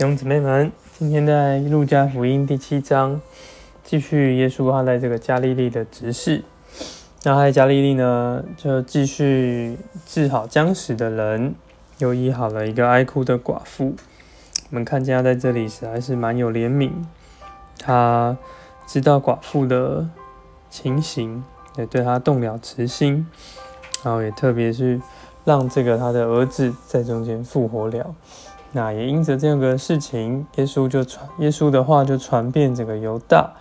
弟兄姊妹们，今天在路加福音第七章，继续耶稣他在这个加利利的执事。那他在加利利呢，就继续治好僵死的人，又医好了一个哀哭的寡妇。我们看见他在这里实在是蛮有怜悯，他知道寡妇的情形，也对他动了慈心，然后也特别是让这个他的儿子在中间复活了。那也因着这样个事情，耶稣就传耶稣的话就传遍整个犹大、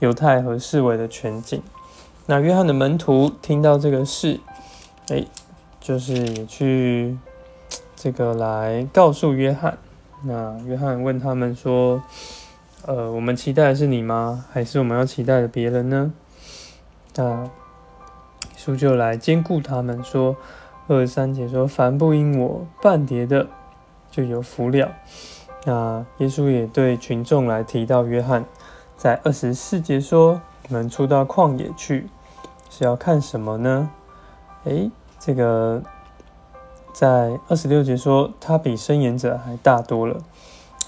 犹太和四围的全景。那约翰的门徒听到这个事，哎，就是也去这个来告诉约翰。那约翰问他们说：“呃，我们期待的是你吗？还是我们要期待的别人呢？”那耶稣就来兼顾他们说：“二十三节说，凡不因我半叠的。”就有福了。那耶稣也对群众来提到约翰，在二十四节说：“你们出到旷野去，是要看什么呢？”诶，这个在二十六节说：“他比申言者还大多了。”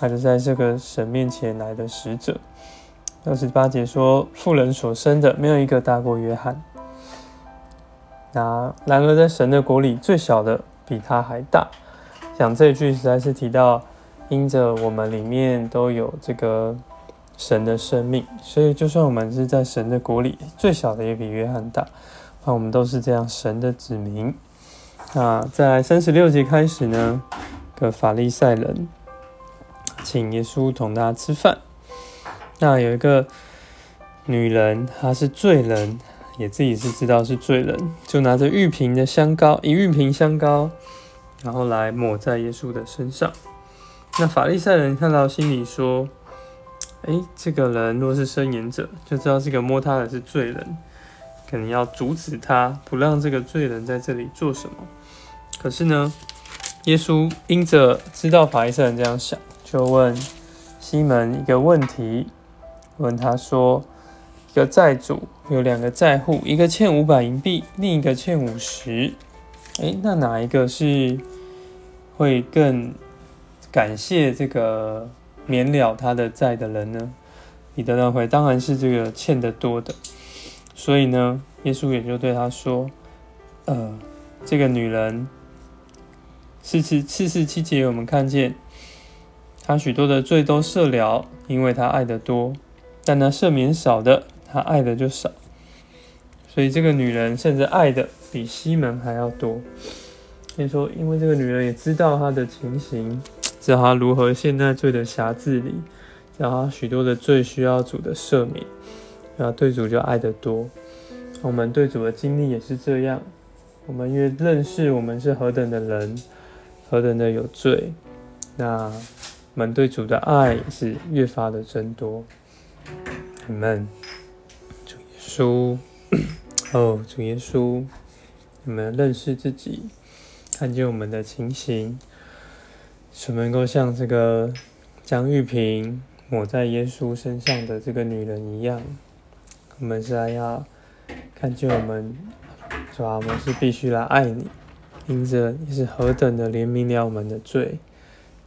还是在这个神面前来的使者。二十八节说：“妇人所生的，没有一个大过约翰。”那然而在神的国里，最小的比他还大。讲这一句实在是提到，因着我们里面都有这个神的生命，所以就算我们是在神的国里，最小的也比约翰大，那我们都是这样神的子民。那在三十六节开始呢，个法利赛人请耶稣同他吃饭。那有一个女人，她是罪人，也自己是知道是罪人，就拿着玉瓶的香膏，一玉瓶香膏。然后来抹在耶稣的身上。那法利赛人看到，心里说：“哎，这个人若是伸言者，就知道这个摸他的是罪人，可能要阻止他，不让这个罪人在这里做什么。”可是呢，耶稣因着知道法利赛人这样想，就问西门一个问题，问他说：“一个债主有两个债户，一个欠五百银币，另一个欠五十。”哎，那哪一个是会更感谢这个免了他的债的人呢？彼得认为当然是这个欠得多的。所以呢，耶稣也就对他说：“呃，这个女人，四次四四七节，我们看见她许多的罪都赦了，因为她爱的多；但那赦免少的，她爱的就少。所以这个女人甚至爱的。”比西门还要多。所以说，因为这个女人也知道他的情形，知道他如何陷在罪的匣子里，知道他许多的罪需要主的赦免，然后对主就爱得多。我们对主的经历也是这样。我们越认识我们是何等的人，何等的有罪，那我们对主的爱是越发的增多。你们，主耶稣，哦，主耶稣。我们认识自己，看见我们的情形，是能够像这个将玉瓶抹在耶稣身上的这个女人一样。我们是要看见我们，是吧？我们是必须来爱你，因着你是何等的怜悯了我们的罪，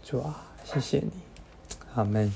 主啊，谢谢你，阿门。